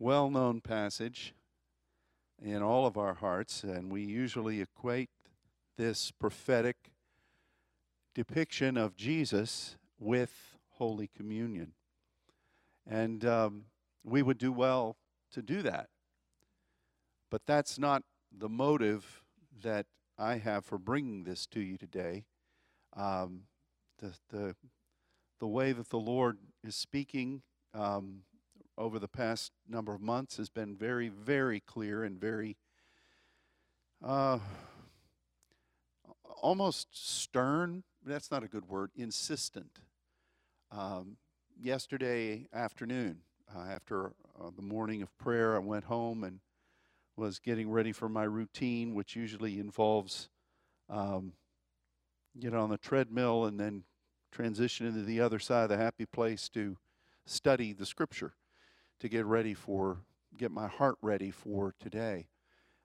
well known passage in all of our hearts, and we usually equate this prophetic depiction of Jesus with Holy Communion. And um, we would do well to do that. But that's not the motive that I have for bringing this to you today. Um, the, the, the way that the Lord is speaking um, over the past number of months has been very, very clear and very uh, almost stern. That's not a good word, insistent. Um, yesterday afternoon, uh, after uh, the morning of prayer, I went home and was getting ready for my routine, which usually involves um, get on the treadmill and then transition into the other side of the happy place to study the scripture to get ready for get my heart ready for today.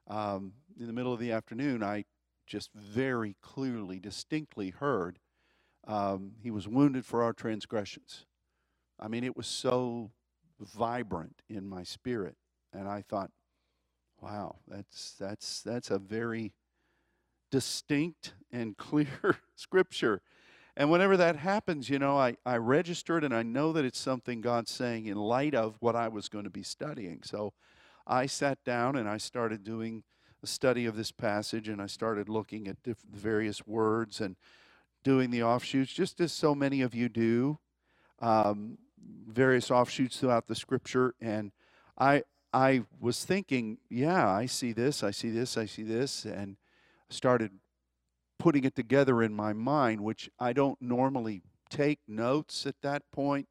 Um, in the middle of the afternoon, I just very clearly, distinctly heard um, he was wounded for our transgressions. I mean, it was so vibrant in my spirit, and I thought, wow, that's that's that's a very distinct and clear scripture. And whenever that happens, you know, I, I registered and I know that it's something God's saying in light of what I was going to be studying. So I sat down and I started doing a study of this passage and I started looking at diff- various words and doing the offshoots, just as so many of you do, um, various offshoots throughout the scripture. And I, I was thinking, yeah, I see this, I see this, I see this, and started putting it together in my mind, which I don't normally take notes at that point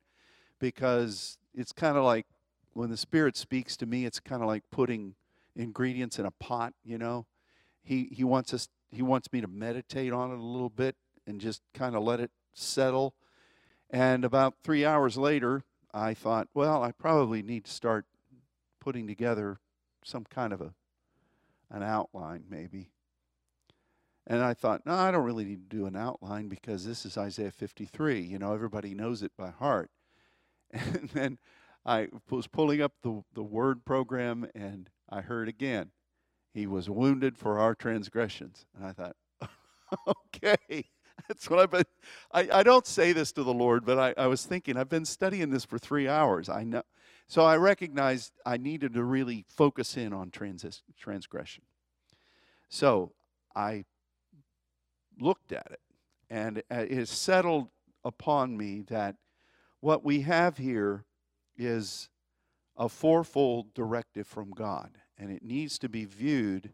because it's kind of like when the Spirit speaks to me, it's kind of like putting ingredients in a pot, you know. He, he wants us he wants me to meditate on it a little bit and just kind of let it settle. And about three hours later, I thought, well, I probably need to start putting together some kind of a an outline, maybe. And I thought, no, I don't really need to do an outline because this is Isaiah 53. You know, everybody knows it by heart. And then I was pulling up the, the word program and I heard again, He was wounded for our transgressions. And I thought, okay, that's what I've been. I, I don't say this to the Lord, but I, I was thinking, I've been studying this for three hours. I know. So I recognized I needed to really focus in on transis, transgression. So I looked at it, and uh, it has settled upon me that what we have here is a fourfold directive from God, and it needs to be viewed.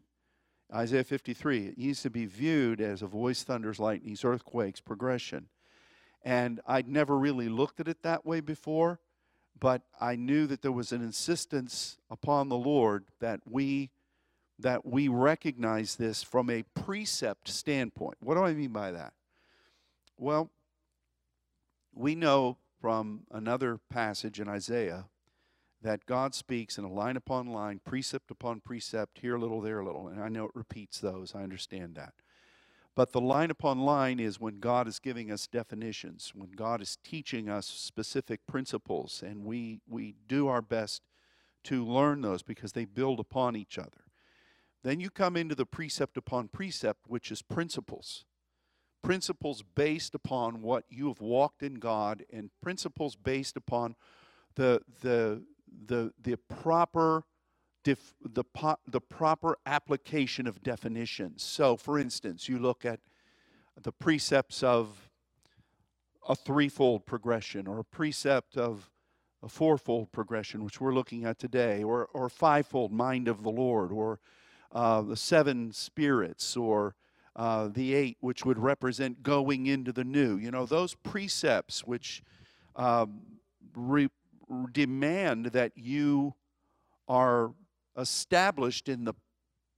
Isaiah 53, it needs to be viewed as a voice, thunders, lightnings, earthquakes, progression. And I'd never really looked at it that way before, but I knew that there was an insistence upon the Lord that we that we recognize this from a precept standpoint. What do I mean by that? Well, we know from another passage in Isaiah that God speaks in a line upon line, precept upon precept, here a little, there a little. And I know it repeats those, I understand that. But the line upon line is when God is giving us definitions, when God is teaching us specific principles, and we, we do our best to learn those because they build upon each other. Then you come into the precept upon precept, which is principles. Principles based upon what you have walked in God, and principles based upon the, the, the, the proper Def, the, po, the proper application of definitions. So, for instance, you look at the precepts of a threefold progression or a precept of a fourfold progression, which we're looking at today, or, or fivefold mind of the Lord, or uh, the seven spirits or uh, the eight, which would represent going into the new. You know, those precepts which um, re- demand that you are established in the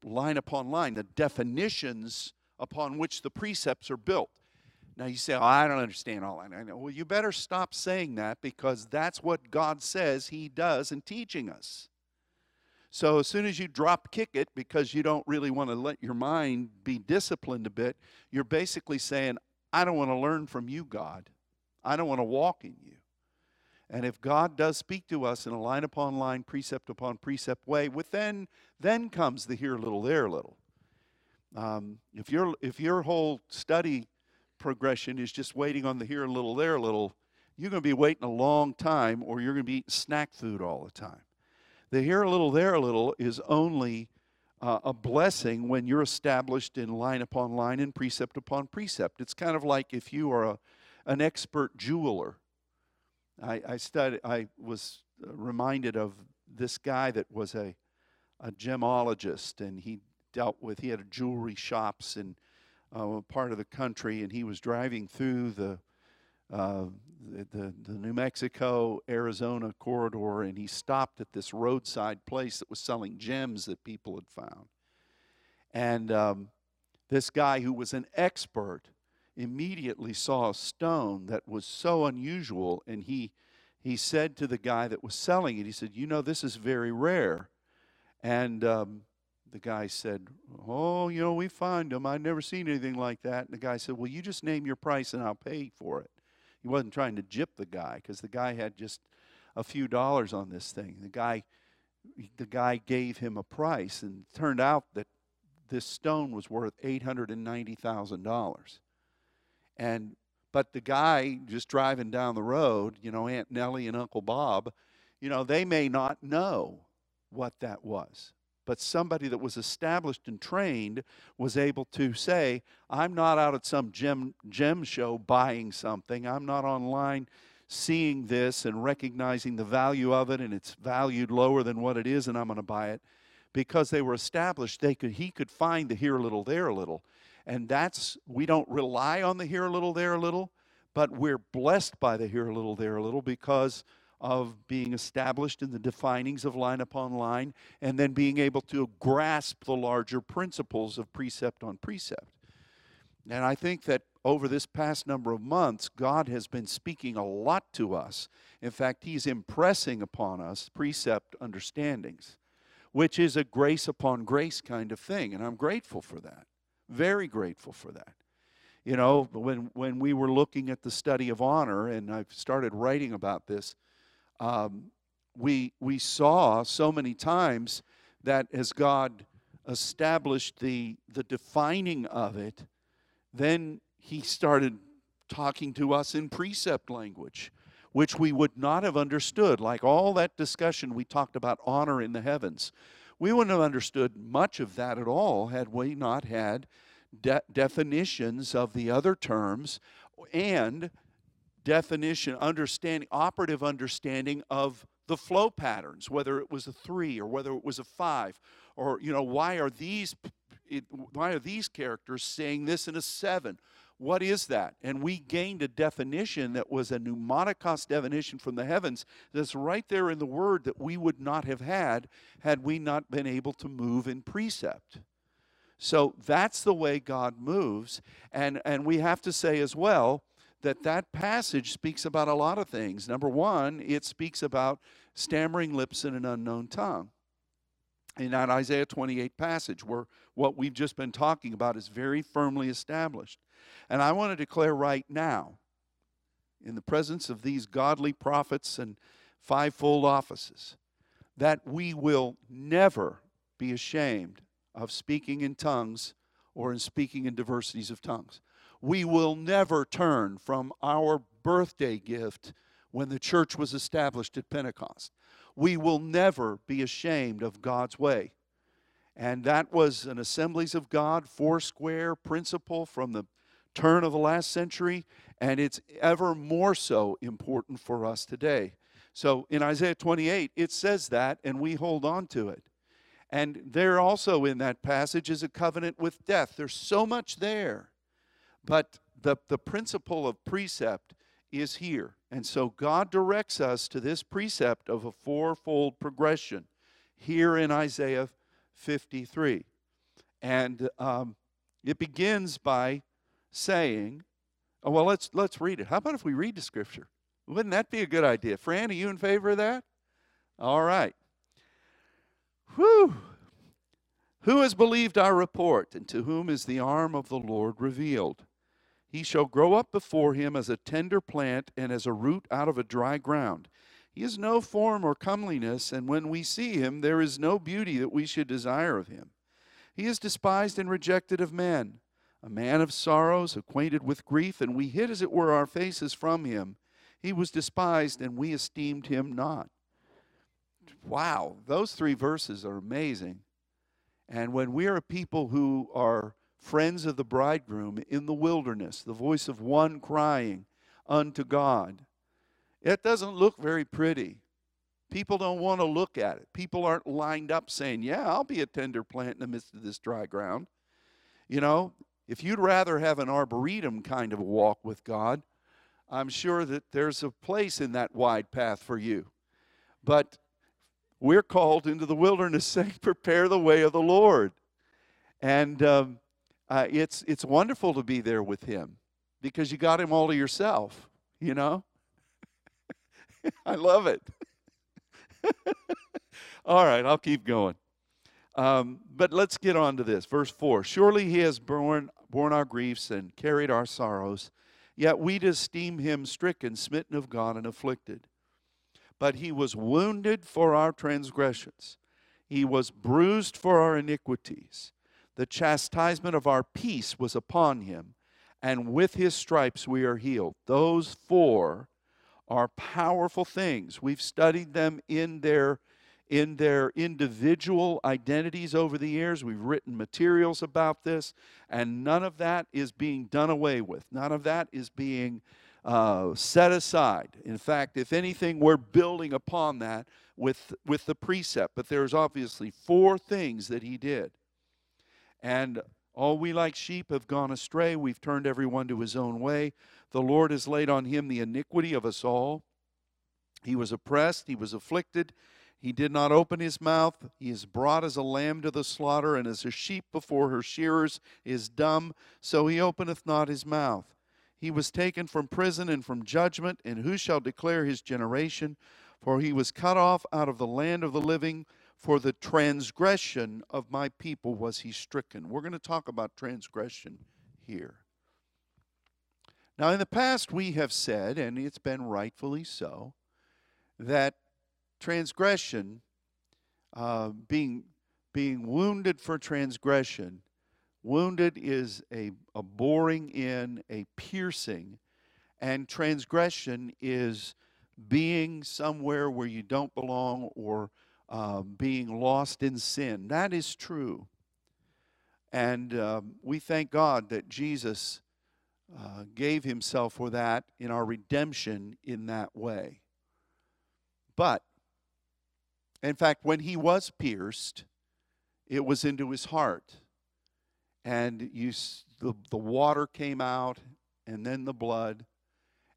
line upon line, the definitions upon which the precepts are built. Now you say, oh, I don't understand all that. I know. Well, you better stop saying that because that's what God says He does in teaching us. So as soon as you drop kick it because you don't really want to let your mind be disciplined a bit, you're basically saying, I don't want to learn from you, God. I don't want to walk in you. And if God does speak to us in a line upon line, precept upon precept way, within then then comes the here a little, there a little. Um, if your if your whole study progression is just waiting on the here a little, there a little, you're going to be waiting a long time, or you're going to be eating snack food all the time. The here a little, there a little is only uh, a blessing when you're established in line upon line and precept upon precept. It's kind of like if you are a, an expert jeweler. I, I studied. I was reminded of this guy that was a a gemologist, and he dealt with. He had jewelry shops in uh, part of the country, and he was driving through the uh, the, the, New Mexico Arizona corridor, and he stopped at this roadside place that was selling gems that people had found. And um, this guy, who was an expert, immediately saw a stone that was so unusual, and he he said to the guy that was selling it, he said, "You know, this is very rare." And um, the guy said, Oh, you know, we find them. I've never seen anything like that. And the guy said, Well, you just name your price and I'll pay for it. He wasn't trying to jip the guy because the guy had just a few dollars on this thing. The guy, the guy gave him a price, and it turned out that this stone was worth eight hundred and ninety thousand dollars. And but the guy just driving down the road, you know, Aunt Nellie and Uncle Bob, you know, they may not know what that was but somebody that was established and trained was able to say, I'm not out at some gem, gem show buying something. I'm not online seeing this and recognizing the value of it and it's valued lower than what it is and I'm going to buy it. Because they were established, they could he could find the here a little, there a little. And that's we don't rely on the here a little, there a little, but we're blessed by the here a little, there a little because of being established in the definings of line upon line and then being able to grasp the larger principles of precept on precept. And I think that over this past number of months, God has been speaking a lot to us. In fact, He's impressing upon us precept understandings, which is a grace upon grace kind of thing. And I'm grateful for that. Very grateful for that. You know, when, when we were looking at the study of honor, and I've started writing about this, um, we, we saw so many times that as God established the, the defining of it, then he started talking to us in precept language, which we would not have understood. Like all that discussion we talked about honor in the heavens. We wouldn't have understood much of that at all had we not had de- definitions of the other terms and definition, understanding, operative understanding of the flow patterns, whether it was a three or whether it was a five, or you know, why are these why are these characters saying this in a seven? What is that? And we gained a definition that was a pneumatikos definition from the heavens that's right there in the word that we would not have had had we not been able to move in precept. So that's the way God moves. And, and we have to say as well, that that passage speaks about a lot of things. Number one, it speaks about stammering lips in an unknown tongue. In that Isaiah 28 passage, where what we've just been talking about is very firmly established. And I want to declare right now, in the presence of these godly prophets and fivefold offices, that we will never be ashamed of speaking in tongues or in speaking in diversities of tongues we will never turn from our birthday gift when the church was established at Pentecost. We will never be ashamed of God's way. And that was an Assemblies of God four square principle from the turn of the last century, and it's ever more so important for us today. So in Isaiah 28, it says that, and we hold on to it. And there also in that passage is a covenant with death. There's so much there. But the, the principle of precept is here. And so God directs us to this precept of a fourfold progression here in Isaiah 53. And um, it begins by saying, oh, well, let's, let's read it. How about if we read the scripture? Wouldn't that be a good idea? Fran, are you in favor of that? All right. Whew. Who has believed our report, and to whom is the arm of the Lord revealed? He shall grow up before him as a tender plant and as a root out of a dry ground. He has no form or comeliness, and when we see him, there is no beauty that we should desire of him. He is despised and rejected of men, a man of sorrows, acquainted with grief, and we hid, as it were, our faces from him. He was despised, and we esteemed him not. Wow, those three verses are amazing. And when we are a people who are friends of the bridegroom in the wilderness, the voice of one crying unto God, it doesn't look very pretty. People don't want to look at it. People aren't lined up saying, Yeah, I'll be a tender plant in the midst of this dry ground. You know, if you'd rather have an arboretum kind of a walk with God, I'm sure that there's a place in that wide path for you. But we're called into the wilderness saying, Prepare the way of the Lord. And um, uh, it's, it's wonderful to be there with Him because you got Him all to yourself, you know? I love it. All right, I'll keep going. Um, but let's get on to this. Verse 4 Surely he has borne, borne our griefs and carried our sorrows, yet we esteem him stricken, smitten of God, and afflicted. But he was wounded for our transgressions, he was bruised for our iniquities. The chastisement of our peace was upon him, and with his stripes we are healed. Those four are powerful things. We've studied them in their in their individual identities over the years. We've written materials about this, and none of that is being done away with. None of that is being uh, set aside. In fact, if anything, we're building upon that with, with the precept. But there's obviously four things that he did. And all we like sheep have gone astray. We've turned everyone to his own way. The Lord has laid on him the iniquity of us all. He was oppressed, he was afflicted. He did not open his mouth. He is brought as a lamb to the slaughter, and as a sheep before her shearers is dumb, so he openeth not his mouth. He was taken from prison and from judgment, and who shall declare his generation? For he was cut off out of the land of the living. For the transgression of my people was he stricken. We're going to talk about transgression here. Now, in the past, we have said, and it's been rightfully so, that transgression, uh, being, being wounded for transgression, wounded is a, a boring in, a piercing, and transgression is being somewhere where you don't belong or uh, being lost in sin. That is true. And um, we thank God that Jesus uh, gave himself for that in our redemption in that way. But, in fact, when he was pierced, it was into his heart. And you, the, the water came out, and then the blood.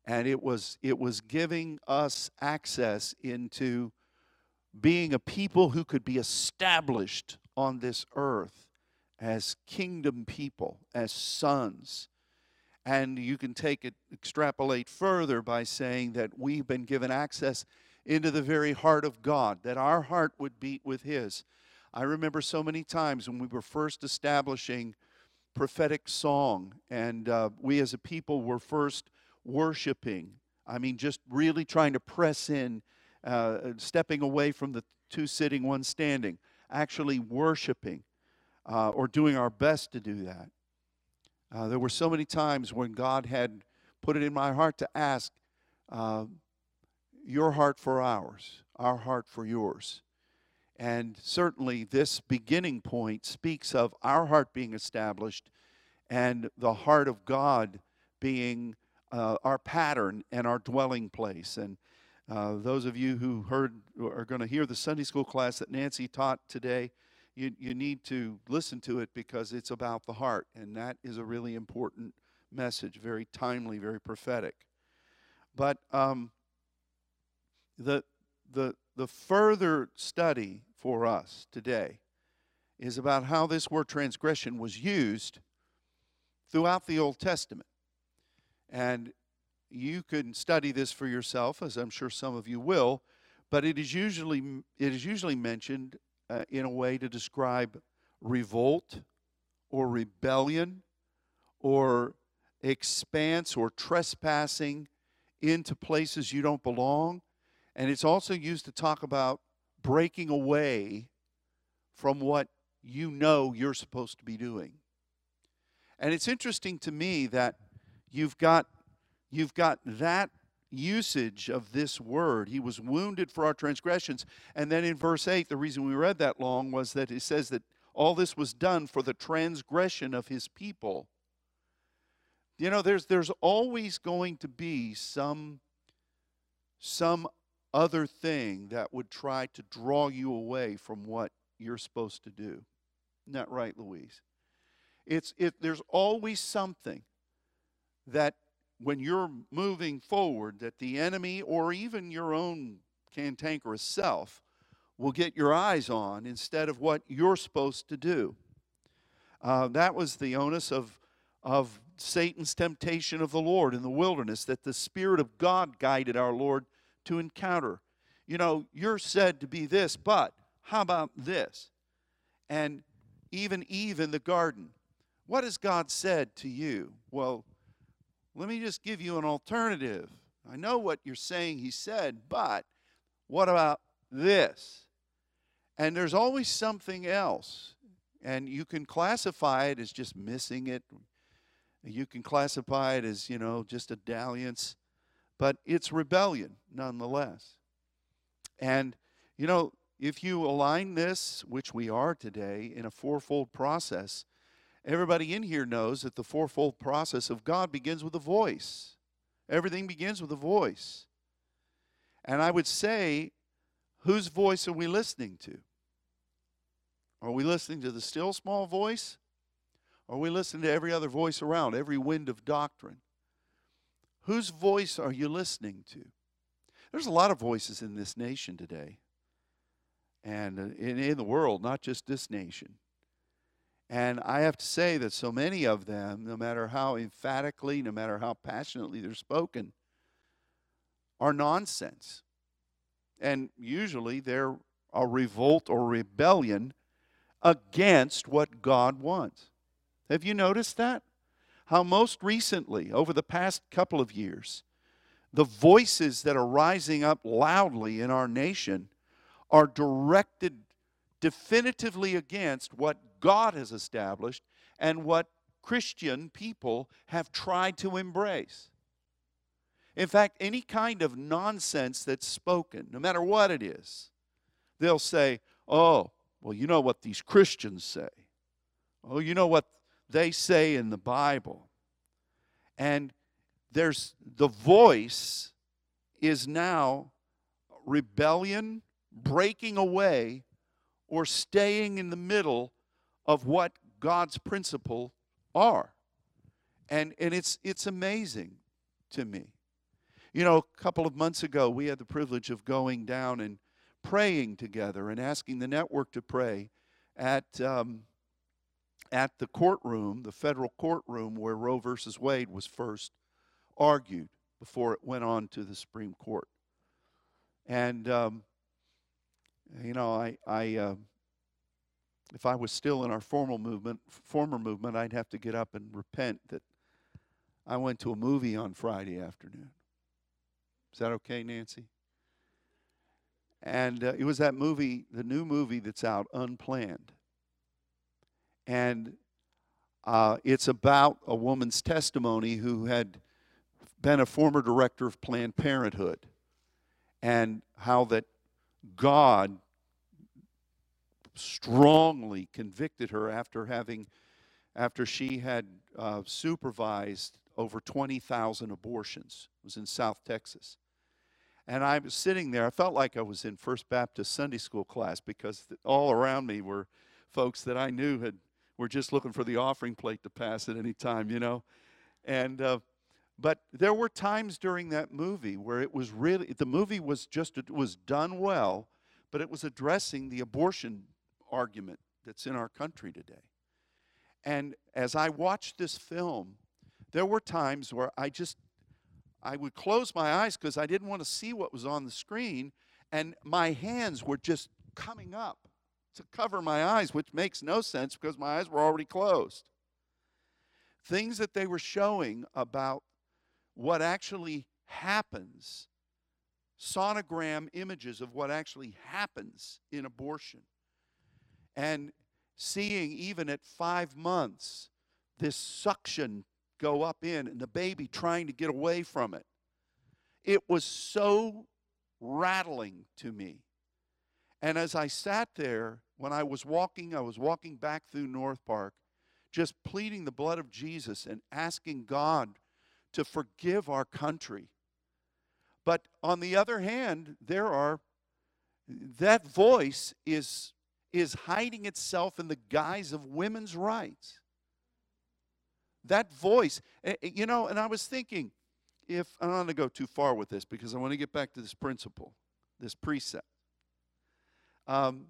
And it was, it was giving us access into being a people who could be established on this earth as kingdom people, as sons. And you can take it, extrapolate further by saying that we've been given access into the very heart of God, that our heart would beat with His. I remember so many times when we were first establishing prophetic song, and uh, we as a people were first worshiping. I mean, just really trying to press in uh, stepping away from the two sitting, one standing, actually worshiping uh, or doing our best to do that. Uh, there were so many times when God had put it in my heart to ask, uh, Your heart for ours, our heart for yours. And certainly, this beginning point speaks of our heart being established and the heart of God being uh, our pattern and our dwelling place. And uh, those of you who heard are going to hear the Sunday school class that Nancy taught today, you, you need to listen to it because it's about the heart, and that is a really important message, very timely, very prophetic. But um, the, the, the further study for us today is about how this word transgression was used throughout the Old Testament. And you can study this for yourself, as I'm sure some of you will, but it is usually, it is usually mentioned uh, in a way to describe revolt or rebellion or expanse or trespassing into places you don't belong. And it's also used to talk about breaking away from what you know you're supposed to be doing. And it's interesting to me that you've got you've got that usage of this word. He was wounded for our transgressions. And then in verse 8, the reason we read that long was that it says that all this was done for the transgression of his people. You know, there's there's always going to be some some other thing that would try to draw you away from what you're supposed to do. Isn't that right, Louise? It's it there's always something that when you're moving forward that the enemy or even your own cantankerous self will get your eyes on instead of what you're supposed to do. Uh, that was the onus of, of Satan's temptation of the Lord in the wilderness, that the Spirit of God guided our Lord to encounter. You know, you're said to be this, but how about this? And even Eve in the garden, what has God said to you? Well, let me just give you an alternative. I know what you're saying he said, but what about this? And there's always something else. And you can classify it as just missing it. You can classify it as, you know, just a dalliance. But it's rebellion nonetheless. And, you know, if you align this, which we are today, in a fourfold process, everybody in here knows that the fourfold process of God begins with a voice. Everything begins with a voice. And I would say, whose voice are we listening to? Are we listening to the still small voice? Or are we listening to every other voice around, every wind of doctrine? Whose voice are you listening to? There's a lot of voices in this nation today and uh, in, in the world, not just this nation. And I have to say that so many of them, no matter how emphatically, no matter how passionately they're spoken, are nonsense. And usually they're a revolt or rebellion against what God wants. Have you noticed that? How most recently, over the past couple of years, the voices that are rising up loudly in our nation are directed definitively against what God has established and what Christian people have tried to embrace. In fact, any kind of nonsense that's spoken, no matter what it is, they'll say, oh, well, you know what these Christians say. Oh, you know what they say in the Bible. And there's the voice is now rebellion, breaking away, or staying in the middle of what God's principle are. And, and it's, it's amazing to me. You know, a couple of months ago, we had the privilege of going down and praying together and asking the network to pray at, um, at the courtroom, the federal courtroom where Roe versus Wade was first argued before it went on to the Supreme Court. And, um, you know, I, I uh, if I was still in our formal movement, former movement, I'd have to get up and repent that I went to a movie on Friday afternoon. Is that okay, Nancy? And uh, it was that movie, the new movie that's out, Unplanned. And uh, it's about a woman's testimony who had been a former director of Planned Parenthood and how that God strongly convicted her after having after she had uh, supervised over 20,000 abortions. It was in South Texas. And I was sitting there, I felt like I was in First Baptist Sunday school class because all around me were folks that I knew had were just looking for the offering plate to pass at any time, you know. And uh, but there were times during that movie where it was really the movie was just it was done well, but it was addressing the abortion argument that's in our country today. And as I watched this film, there were times where I just I would close my eyes because I didn't want to see what was on the screen, and my hands were just coming up to cover my eyes, which makes no sense because my eyes were already closed. Things that they were showing about what actually happens sonogram images of what actually happens in abortion. And seeing even at five months this suction go up in and the baby trying to get away from it. It was so rattling to me. And as I sat there, when I was walking, I was walking back through North Park, just pleading the blood of Jesus and asking God to forgive our country. But on the other hand, there are that voice is is hiding itself in the guise of women's rights. That voice, eh, eh, you know, and I was thinking, if I don't want to go too far with this because I want to get back to this principle, this precept. Um,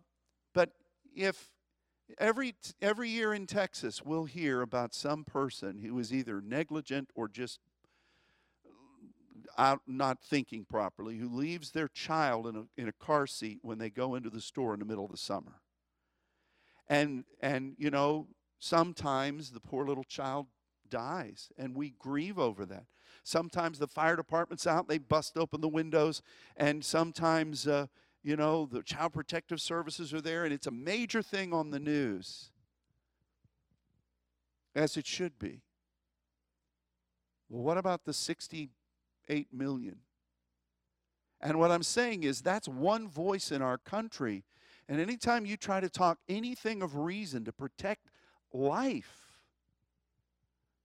but if every every year in Texas we'll hear about some person who is either negligent or just out not thinking properly, who leaves their child in a in a car seat when they go into the store in the middle of the summer. And and you know, sometimes the poor little child dies and we grieve over that. Sometimes the fire department's out, they bust open the windows, and sometimes uh, you know, the child protective services are there, and it's a major thing on the news, as it should be. Well, what about the 68 million? And what I'm saying is that's one voice in our country. And anytime you try to talk anything of reason to protect life,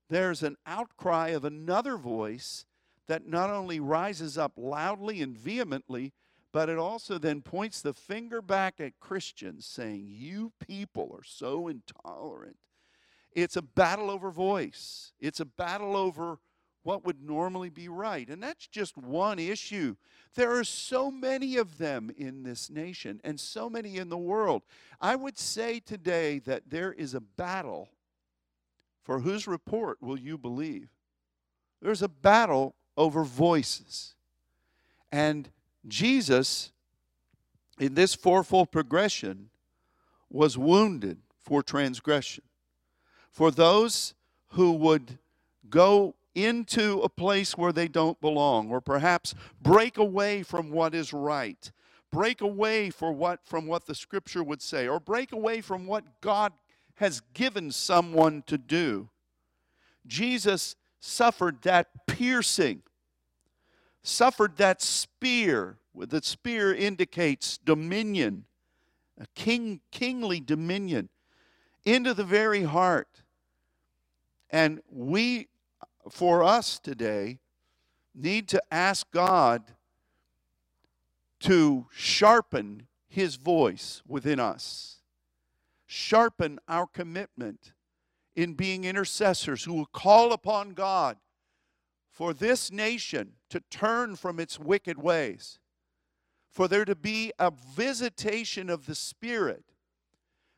there's an outcry of another voice that not only rises up loudly and vehemently, but it also then points the finger back at Christians, saying, You people are so intolerant. It's a battle over voice, it's a battle over what would normally be right. And that's just one issue. There are so many of them in this nation and so many in the world. I would say today that there is a battle for whose report will you believe? There's a battle over voices. And Jesus, in this fourfold progression, was wounded for transgression. For those who would go into a place where they don't belong, or perhaps break away from what is right, break away for what, from what the scripture would say, or break away from what God has given someone to do. Jesus suffered that piercing suffered that spear. The spear indicates dominion, a king, kingly dominion, into the very heart. And we, for us today, need to ask God to sharpen his voice within us, sharpen our commitment in being intercessors who will call upon God for this nation to turn from its wicked ways, for there to be a visitation of the Spirit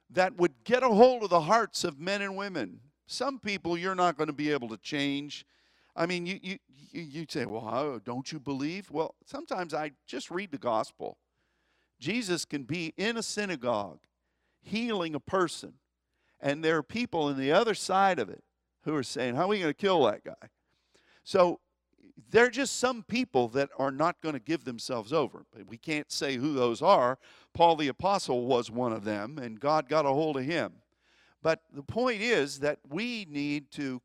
that would get a hold of the hearts of men and women. Some people you're not going to be able to change. I mean, you, you, you say, well, don't you believe? Well, sometimes I just read the gospel. Jesus can be in a synagogue healing a person, and there are people on the other side of it who are saying, How are we going to kill that guy? So there are just some people that are not going to give themselves over. We can't say who those are. Paul the Apostle was one of them, and God got a hold of him. But the point is that we need to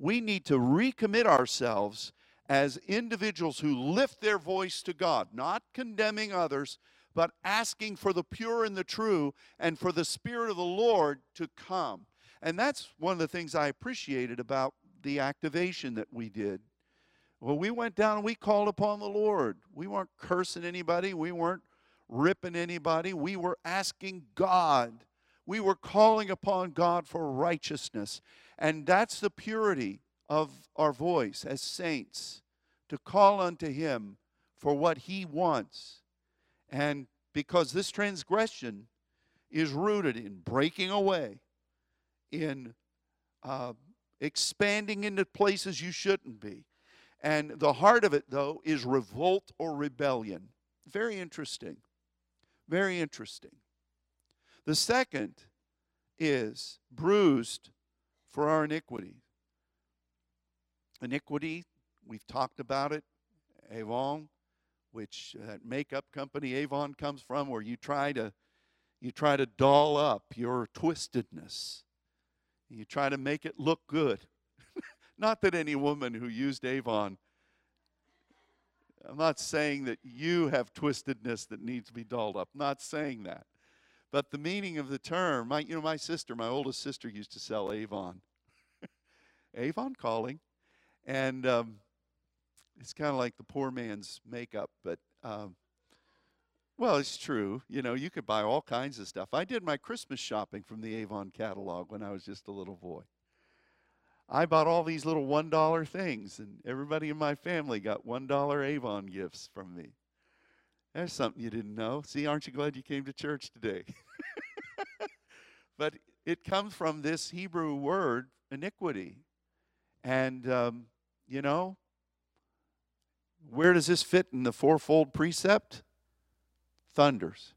we need to recommit ourselves as individuals who lift their voice to God, not condemning others, but asking for the pure and the true and for the Spirit of the Lord to come. And that's one of the things I appreciated about the activation that we did. Well, we went down and we called upon the Lord. We weren't cursing anybody, we weren't ripping anybody. We were asking God. We were calling upon God for righteousness. And that's the purity of our voice as saints to call unto Him for what He wants. And because this transgression is rooted in breaking away, in uh, expanding into places you shouldn't be. And the heart of it, though, is revolt or rebellion. Very interesting. Very interesting. The second is bruised for our iniquity. Iniquity, we've talked about it, Avon, which uh, that makeup company Avon comes from, where you try to you try to doll up your twistedness. You try to make it look good. not that any woman who used Avon, I'm not saying that you have twistedness that needs to be dolled up. I'm not saying that. But the meaning of the term, my, you know, my sister, my oldest sister used to sell Avon. Avon calling. And um, it's kind of like the poor man's makeup, but um, well, it's true. You know, you could buy all kinds of stuff. I did my Christmas shopping from the Avon catalog when I was just a little boy. I bought all these little $1 things, and everybody in my family got $1 Avon gifts from me. There's something you didn't know. See, aren't you glad you came to church today? but it comes from this Hebrew word, iniquity. And, um, you know, where does this fit in the fourfold precept? Thunders.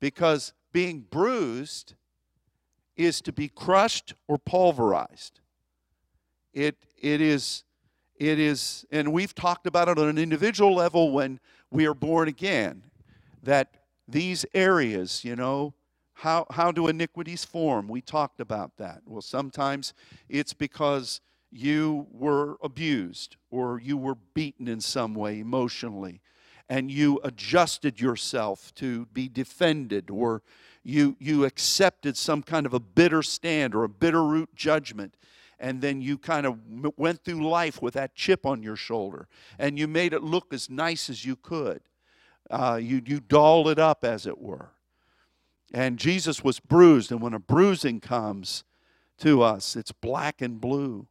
Because being bruised is to be crushed or pulverized. It, it is, it is, and we've talked about it on an individual level when we are born again, that these areas, you know, how, how do iniquities form? We talked about that. Well, sometimes it's because you were abused or you were beaten in some way emotionally and you adjusted yourself to be defended or you, you accepted some kind of a bitter stand or a bitter root judgment and then you kind of went through life with that chip on your shoulder and you made it look as nice as you could uh, you, you dolled it up as it were and jesus was bruised and when a bruising comes to us it's black and blue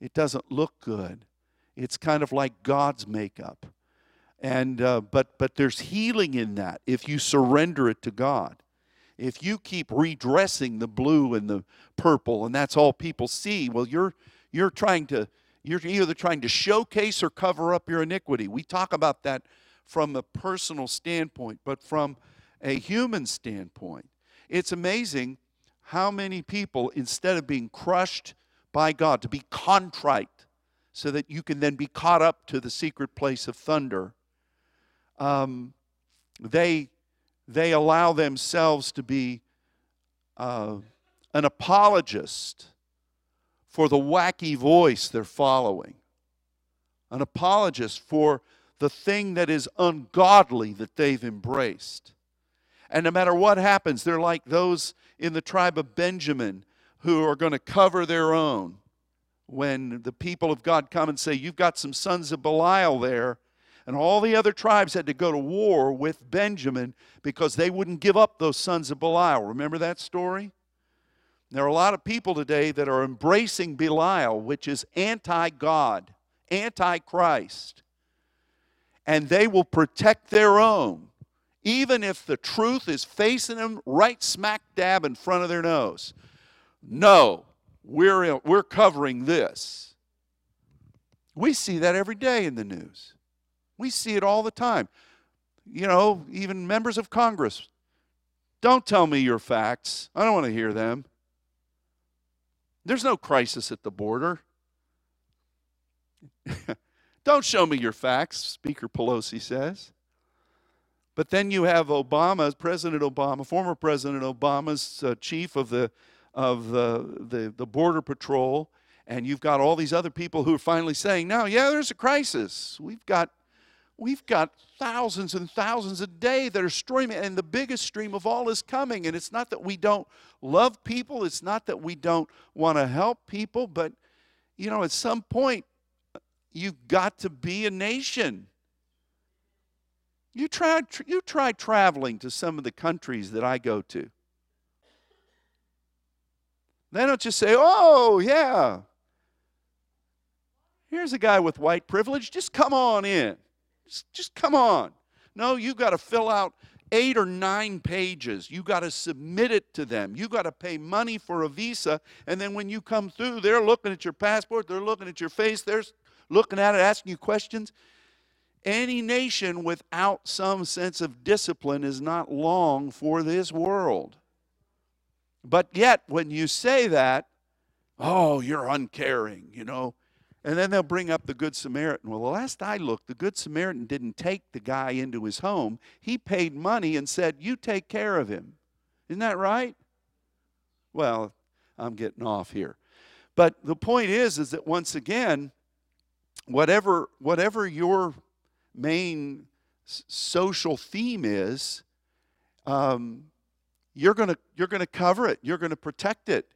it doesn't look good. It's kind of like God's makeup. And uh, but but there's healing in that if you surrender it to God. If you keep redressing the blue and the purple and that's all people see, well you're you're trying to you're either trying to showcase or cover up your iniquity. We talk about that from a personal standpoint, but from a human standpoint, it's amazing how many people, instead of being crushed by God, to be contrite, so that you can then be caught up to the secret place of thunder. Um, they, they allow themselves to be uh, an apologist for the wacky voice they're following, an apologist for the thing that is ungodly that they've embraced. And no matter what happens, they're like those in the tribe of Benjamin who are going to cover their own when the people of God come and say, You've got some sons of Belial there. And all the other tribes had to go to war with Benjamin because they wouldn't give up those sons of Belial. Remember that story? There are a lot of people today that are embracing Belial, which is anti God, anti Christ. And they will protect their own, even if the truth is facing them right smack dab in front of their nose. No, we're, we're covering this. We see that every day in the news. We see it all the time. You know, even members of Congress. Don't tell me your facts. I don't want to hear them. There's no crisis at the border. don't show me your facts, Speaker Pelosi says. But then you have Obama, President Obama, former President Obama's uh, chief of the of the, the, the Border Patrol, and you've got all these other people who are finally saying, no, yeah, there's a crisis. We've got, we've got thousands and thousands a day that are streaming, and the biggest stream of all is coming. And it's not that we don't love people, it's not that we don't want to help people, but, you know, at some point, you've got to be a nation. You try, you try traveling to some of the countries that I go to. They don't just say, oh, yeah, here's a guy with white privilege. Just come on in. Just, just come on. No, you got to fill out eight or nine pages. You got to submit it to them. You got to pay money for a visa. And then when you come through, they're looking at your passport, they're looking at your face, they're looking at it, asking you questions. Any nation without some sense of discipline is not long for this world. But yet, when you say that, oh, you're uncaring, you know, And then they'll bring up the Good Samaritan. Well, the last I looked, the Good Samaritan didn't take the guy into his home. He paid money and said, You take care of him. Isn't that right? Well, I'm getting off here. But the point is, is that once again, whatever, whatever your main social theme is, um, you're going to you're going to cover it. You're going to protect it.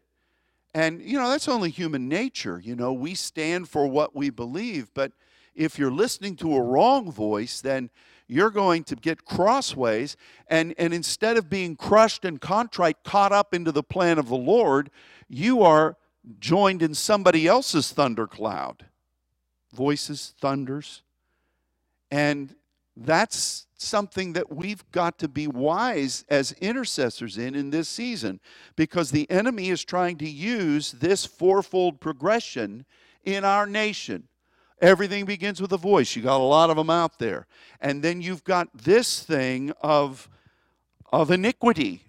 And, you know, that's only human nature. You know, we stand for what we believe. But if you're listening to a wrong voice, then you're going to get crossways. And, and instead of being crushed and contrite, caught up into the plan of the Lord, you are joined in somebody else's thundercloud. Voices, thunders. And that's something that we've got to be wise as intercessors in in this season because the enemy is trying to use this fourfold progression in our nation. Everything begins with a voice. You got a lot of them out there. And then you've got this thing of, of iniquity.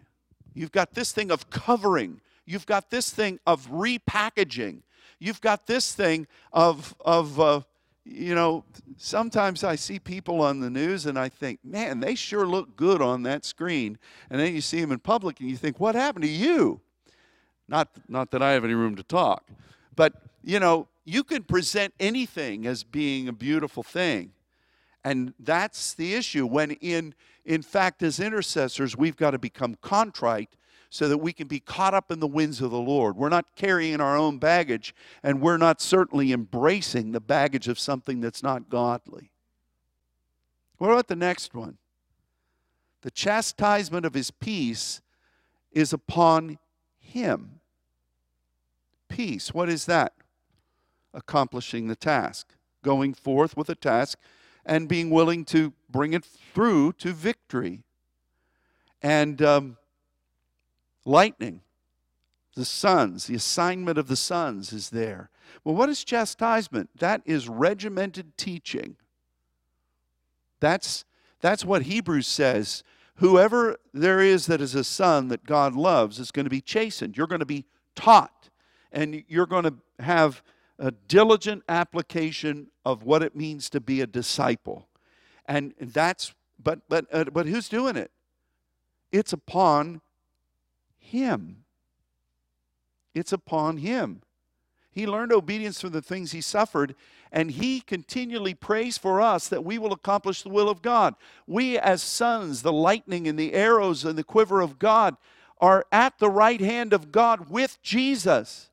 You've got this thing of covering. You've got this thing of repackaging. You've got this thing of, of uh, you know, sometimes I see people on the news and I think, man, they sure look good on that screen. And then you see them in public and you think, what happened to you? Not, not that I have any room to talk, but you know, you can present anything as being a beautiful thing. And that's the issue. When in, in fact, as intercessors, we've got to become contrite so that we can be caught up in the winds of the Lord. We're not carrying our own baggage, and we're not certainly embracing the baggage of something that's not godly. What about the next one? The chastisement of his peace is upon him. Peace, what is that? Accomplishing the task, going forth with a task, and being willing to bring it through to victory. And um, lightning, the sons, the assignment of the sons is there. Well, what is chastisement? That is regimented teaching. That's, that's what Hebrews says. Whoever there is that is a son that God loves is going to be chastened. You're going to be taught, and you're going to have a diligent application of what it means to be a disciple. And that's, but, but, uh, but who's doing it? It's upon him. It's upon him. He learned obedience from the things he suffered, and he continually prays for us that we will accomplish the will of God. We, as sons, the lightning and the arrows and the quiver of God, are at the right hand of God with Jesus.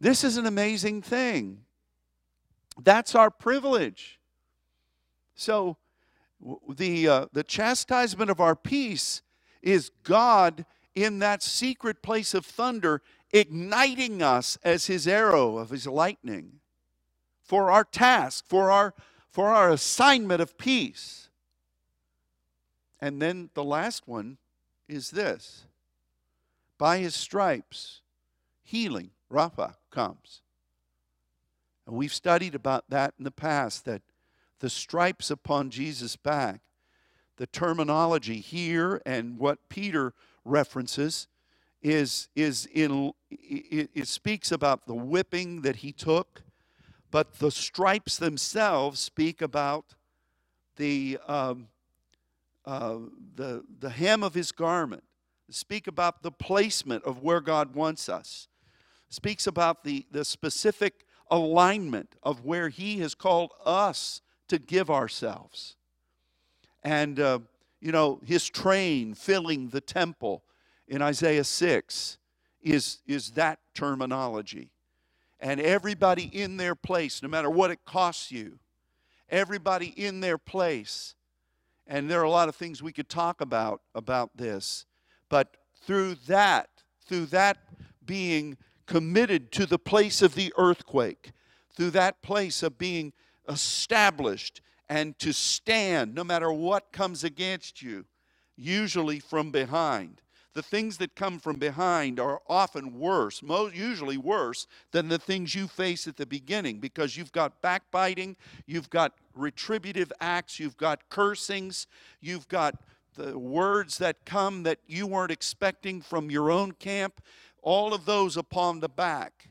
This is an amazing thing. That's our privilege. So, the, uh, the chastisement of our peace is God in that secret place of thunder, igniting us as his arrow of his lightning for our task, for our, for our assignment of peace. And then the last one is this by his stripes, healing, Rapha, comes. And we've studied about that in the past that the stripes upon Jesus' back the terminology here and what Peter references is, is in, it, it speaks about the whipping that he took, but the stripes themselves speak about the, um, uh, the, the hem of his garment, speak about the placement of where God wants us, speaks about the, the specific alignment of where he has called us to give ourselves and, uh, you know, his train filling the temple in Isaiah 6 is, is that terminology. And everybody in their place, no matter what it costs you, everybody in their place. And there are a lot of things we could talk about about this. But through that, through that being committed to the place of the earthquake, through that place of being established and to stand no matter what comes against you, usually from behind. The things that come from behind are often worse, most usually worse than the things you face at the beginning because you've got backbiting, you've got retributive acts, you've got cursings, you've got the words that come that you weren't expecting from your own camp, all of those upon the back.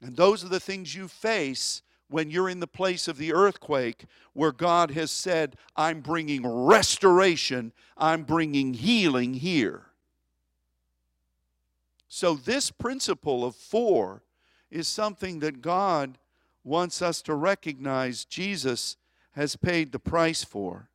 And those are the things you face when you're in the place of the earthquake where God has said, I'm bringing restoration, I'm bringing healing here. So, this principle of four is something that God wants us to recognize Jesus has paid the price for.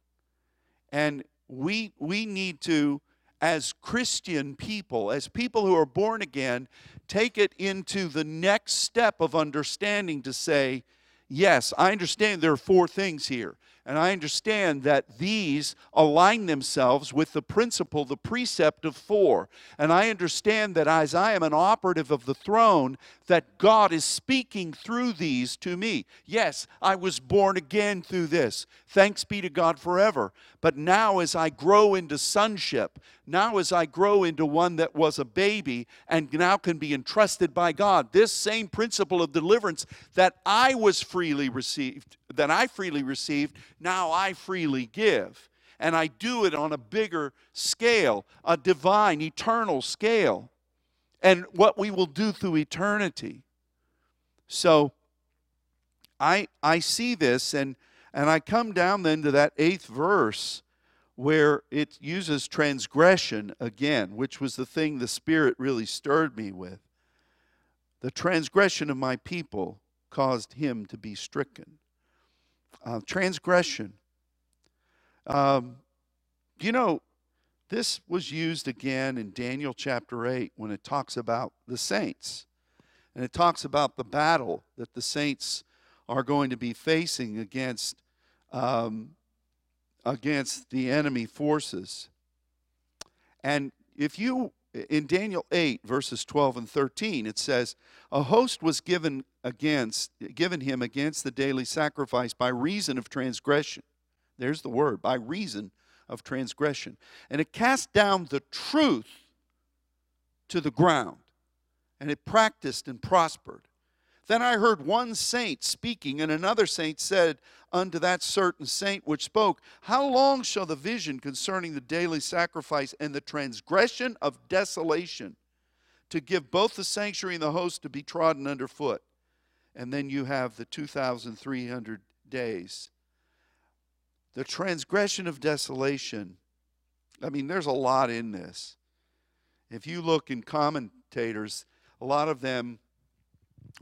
And we, we need to, as Christian people, as people who are born again, take it into the next step of understanding to say, yes, I understand there are four things here. And I understand that these align themselves with the principle, the precept of four. And I understand that as I am an operative of the throne, that God is speaking through these to me. Yes, I was born again through this. Thanks be to God forever. But now, as I grow into sonship, now as I grow into one that was a baby and now can be entrusted by God, this same principle of deliverance that I was freely received, that I freely received, now I freely give. And I do it on a bigger scale, a divine, eternal scale, and what we will do through eternity. So I, I see this, and, and I come down then to that eighth verse where it uses transgression again, which was the thing the Spirit really stirred me with. The transgression of my people caused him to be stricken uh, transgression. Um, you know, this was used again in Daniel chapter 8 when it talks about the saints. And it talks about the battle that the saints are going to be facing against, um, against the enemy forces. And if you in Daniel 8 verses 12 and 13 it says a host was given against given him against the daily sacrifice by reason of transgression. There's the word by reason of transgression. And it cast down the truth to the ground and it practiced and prospered then I heard one saint speaking, and another saint said unto that certain saint which spoke, How long shall the vision concerning the daily sacrifice and the transgression of desolation to give both the sanctuary and the host to be trodden underfoot? And then you have the 2,300 days. The transgression of desolation. I mean, there's a lot in this. If you look in commentators, a lot of them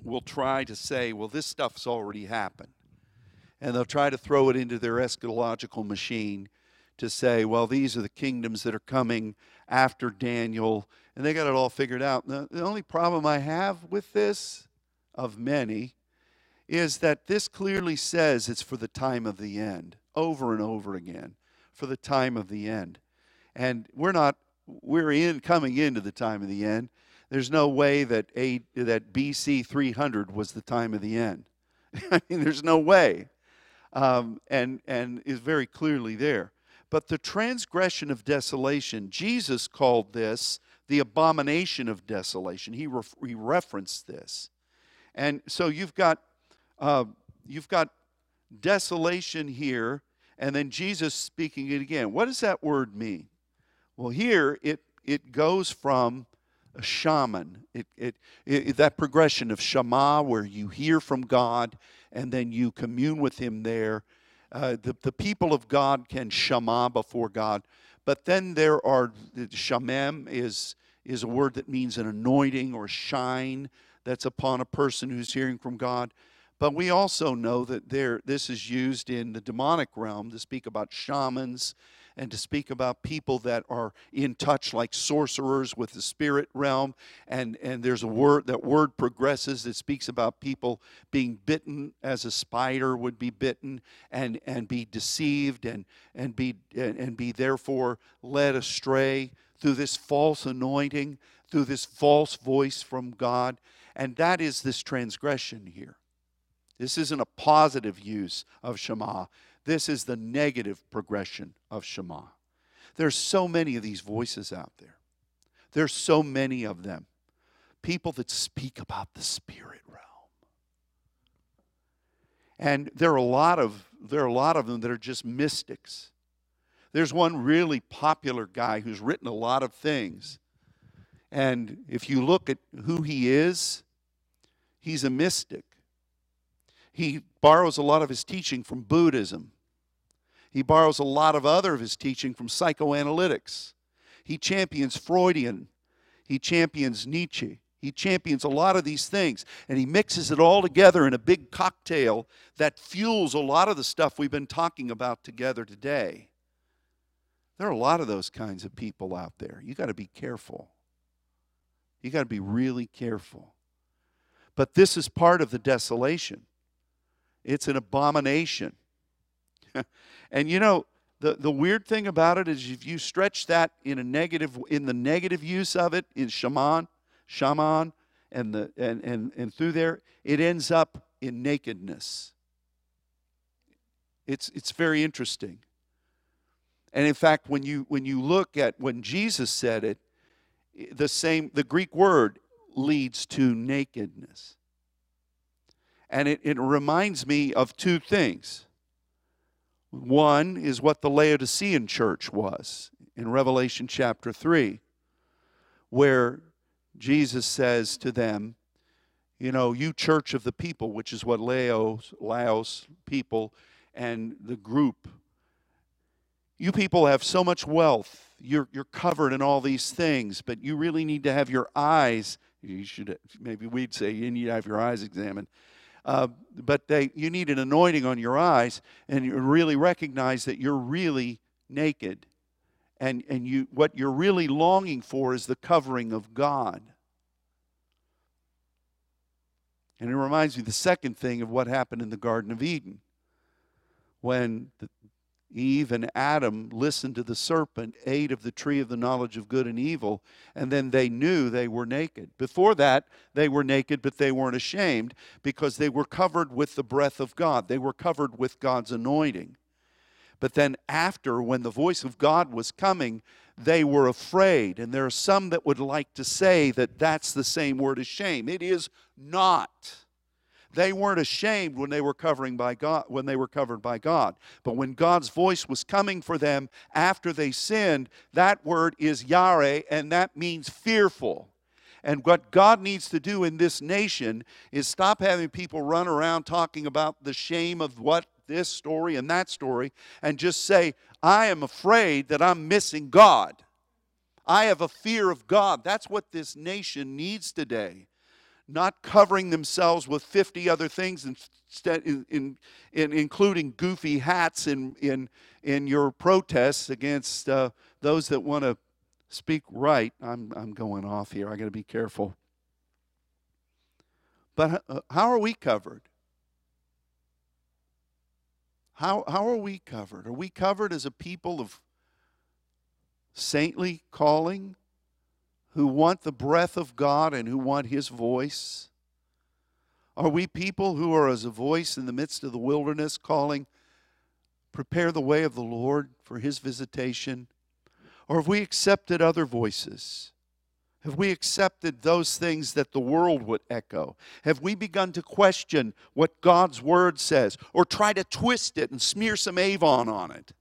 will try to say, well, this stuff's already happened. And they'll try to throw it into their eschatological machine to say, well, these are the kingdoms that are coming after Daniel. And they got it all figured out. The, the only problem I have with this, of many, is that this clearly says it's for the time of the end, over and over again, for the time of the end. And we're not, we're in coming into the time of the end. There's no way that a, that BC 300 was the time of the end. I mean, there's no way, um, and and is very clearly there. But the transgression of desolation, Jesus called this the abomination of desolation. He, re- he referenced this, and so you've got uh, you've got desolation here, and then Jesus speaking it again. What does that word mean? Well, here it it goes from a shaman. It, it, it, that progression of Shema, where you hear from God and then you commune with Him there. Uh, the, the people of God can Shema before God. But then there are, Shamem is, is a word that means an anointing or shine that's upon a person who's hearing from God. But we also know that there, this is used in the demonic realm to speak about shamans and to speak about people that are in touch like sorcerers with the spirit realm. And, and there's a word, that word progresses. It speaks about people being bitten as a spider would be bitten and, and be deceived and, and, be, and, and be therefore led astray through this false anointing, through this false voice from God. And that is this transgression here. This isn't a positive use of Shema. This is the negative progression of Shema. There's so many of these voices out there. There's so many of them. People that speak about the spirit realm. And there are a lot of there are a lot of them that are just mystics. There's one really popular guy who's written a lot of things. And if you look at who he is, He's a mystic. He borrows a lot of his teaching from Buddhism. He borrows a lot of other of his teaching from psychoanalytics. He champions Freudian. He champions Nietzsche. He champions a lot of these things, and he mixes it all together in a big cocktail that fuels a lot of the stuff we've been talking about together today. There are a lot of those kinds of people out there. You got to be careful. You got to be really careful. But this is part of the desolation. It's an abomination. and you know, the, the weird thing about it is if you stretch that in a negative in the negative use of it in shaman, shaman, and the and, and, and through there, it ends up in nakedness. It's it's very interesting. And in fact, when you when you look at when Jesus said it, the same the Greek word leads to nakedness. And it, it reminds me of two things. One is what the Laodicean church was in Revelation chapter 3, where Jesus says to them, You know, you church of the people, which is what Laos, Laos people and the group, you people have so much wealth. You're, you're covered in all these things, but you really need to have your eyes. You should, maybe we'd say you need to have your eyes examined uh, but they, you need an anointing on your eyes, and you really recognize that you're really naked. And, and you, what you're really longing for is the covering of God. And it reminds me the second thing of what happened in the Garden of Eden when the, Eve and Adam listened to the serpent, ate of the tree of the knowledge of good and evil, and then they knew they were naked. Before that, they were naked, but they weren't ashamed because they were covered with the breath of God. They were covered with God's anointing. But then, after, when the voice of God was coming, they were afraid. And there are some that would like to say that that's the same word as shame. It is not. They weren't ashamed when they were covering by God when they were covered by God. But when God's voice was coming for them after they sinned, that word is yare and that means fearful. And what God needs to do in this nation is stop having people run around talking about the shame of what this story and that story and just say, I am afraid that I'm missing God. I have a fear of God. That's what this nation needs today not covering themselves with 50 other things instead in, in, in including goofy hats in, in, in your protests against uh, those that want to speak right. I'm, I'm going off here. I got to be careful. But uh, how are we covered? How, how are we covered? Are we covered as a people of saintly calling who want the breath of God and who want His voice? Are we people who are as a voice in the midst of the wilderness calling, prepare the way of the Lord for His visitation? Or have we accepted other voices? Have we accepted those things that the world would echo? Have we begun to question what God's Word says or try to twist it and smear some Avon on it?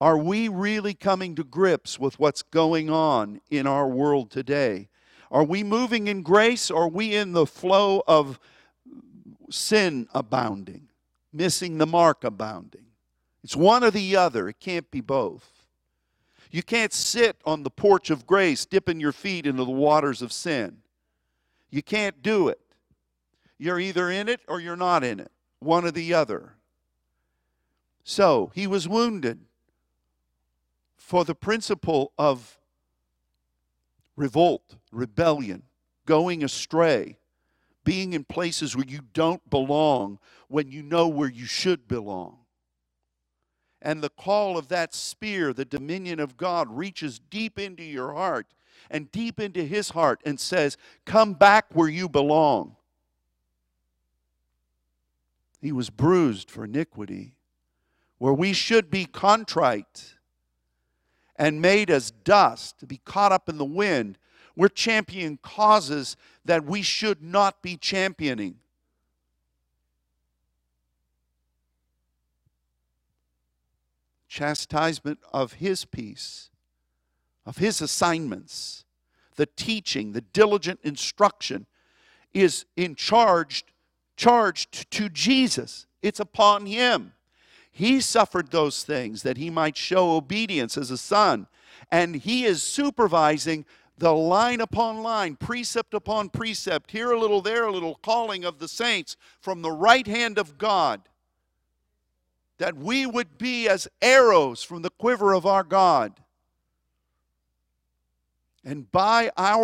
Are we really coming to grips with what's going on in our world today? Are we moving in grace or are we in the flow of sin abounding, missing the mark abounding? It's one or the other, it can't be both. You can't sit on the porch of grace dipping your feet into the waters of sin. You can't do it. You're either in it or you're not in it, one or the other. So, he was wounded for the principle of revolt, rebellion, going astray, being in places where you don't belong when you know where you should belong. And the call of that spear, the dominion of God, reaches deep into your heart and deep into his heart and says, Come back where you belong. He was bruised for iniquity, where we should be contrite and made as dust to be caught up in the wind. We're championing causes that we should not be championing. Chastisement of His peace, of His assignments, the teaching, the diligent instruction is in charge charged to Jesus. It's upon him. He suffered those things that he might show obedience as a son. And he is supervising the line upon line, precept upon precept, here a little, there a little, calling of the saints from the right hand of God. That we would be as arrows from the quiver of our God. And by our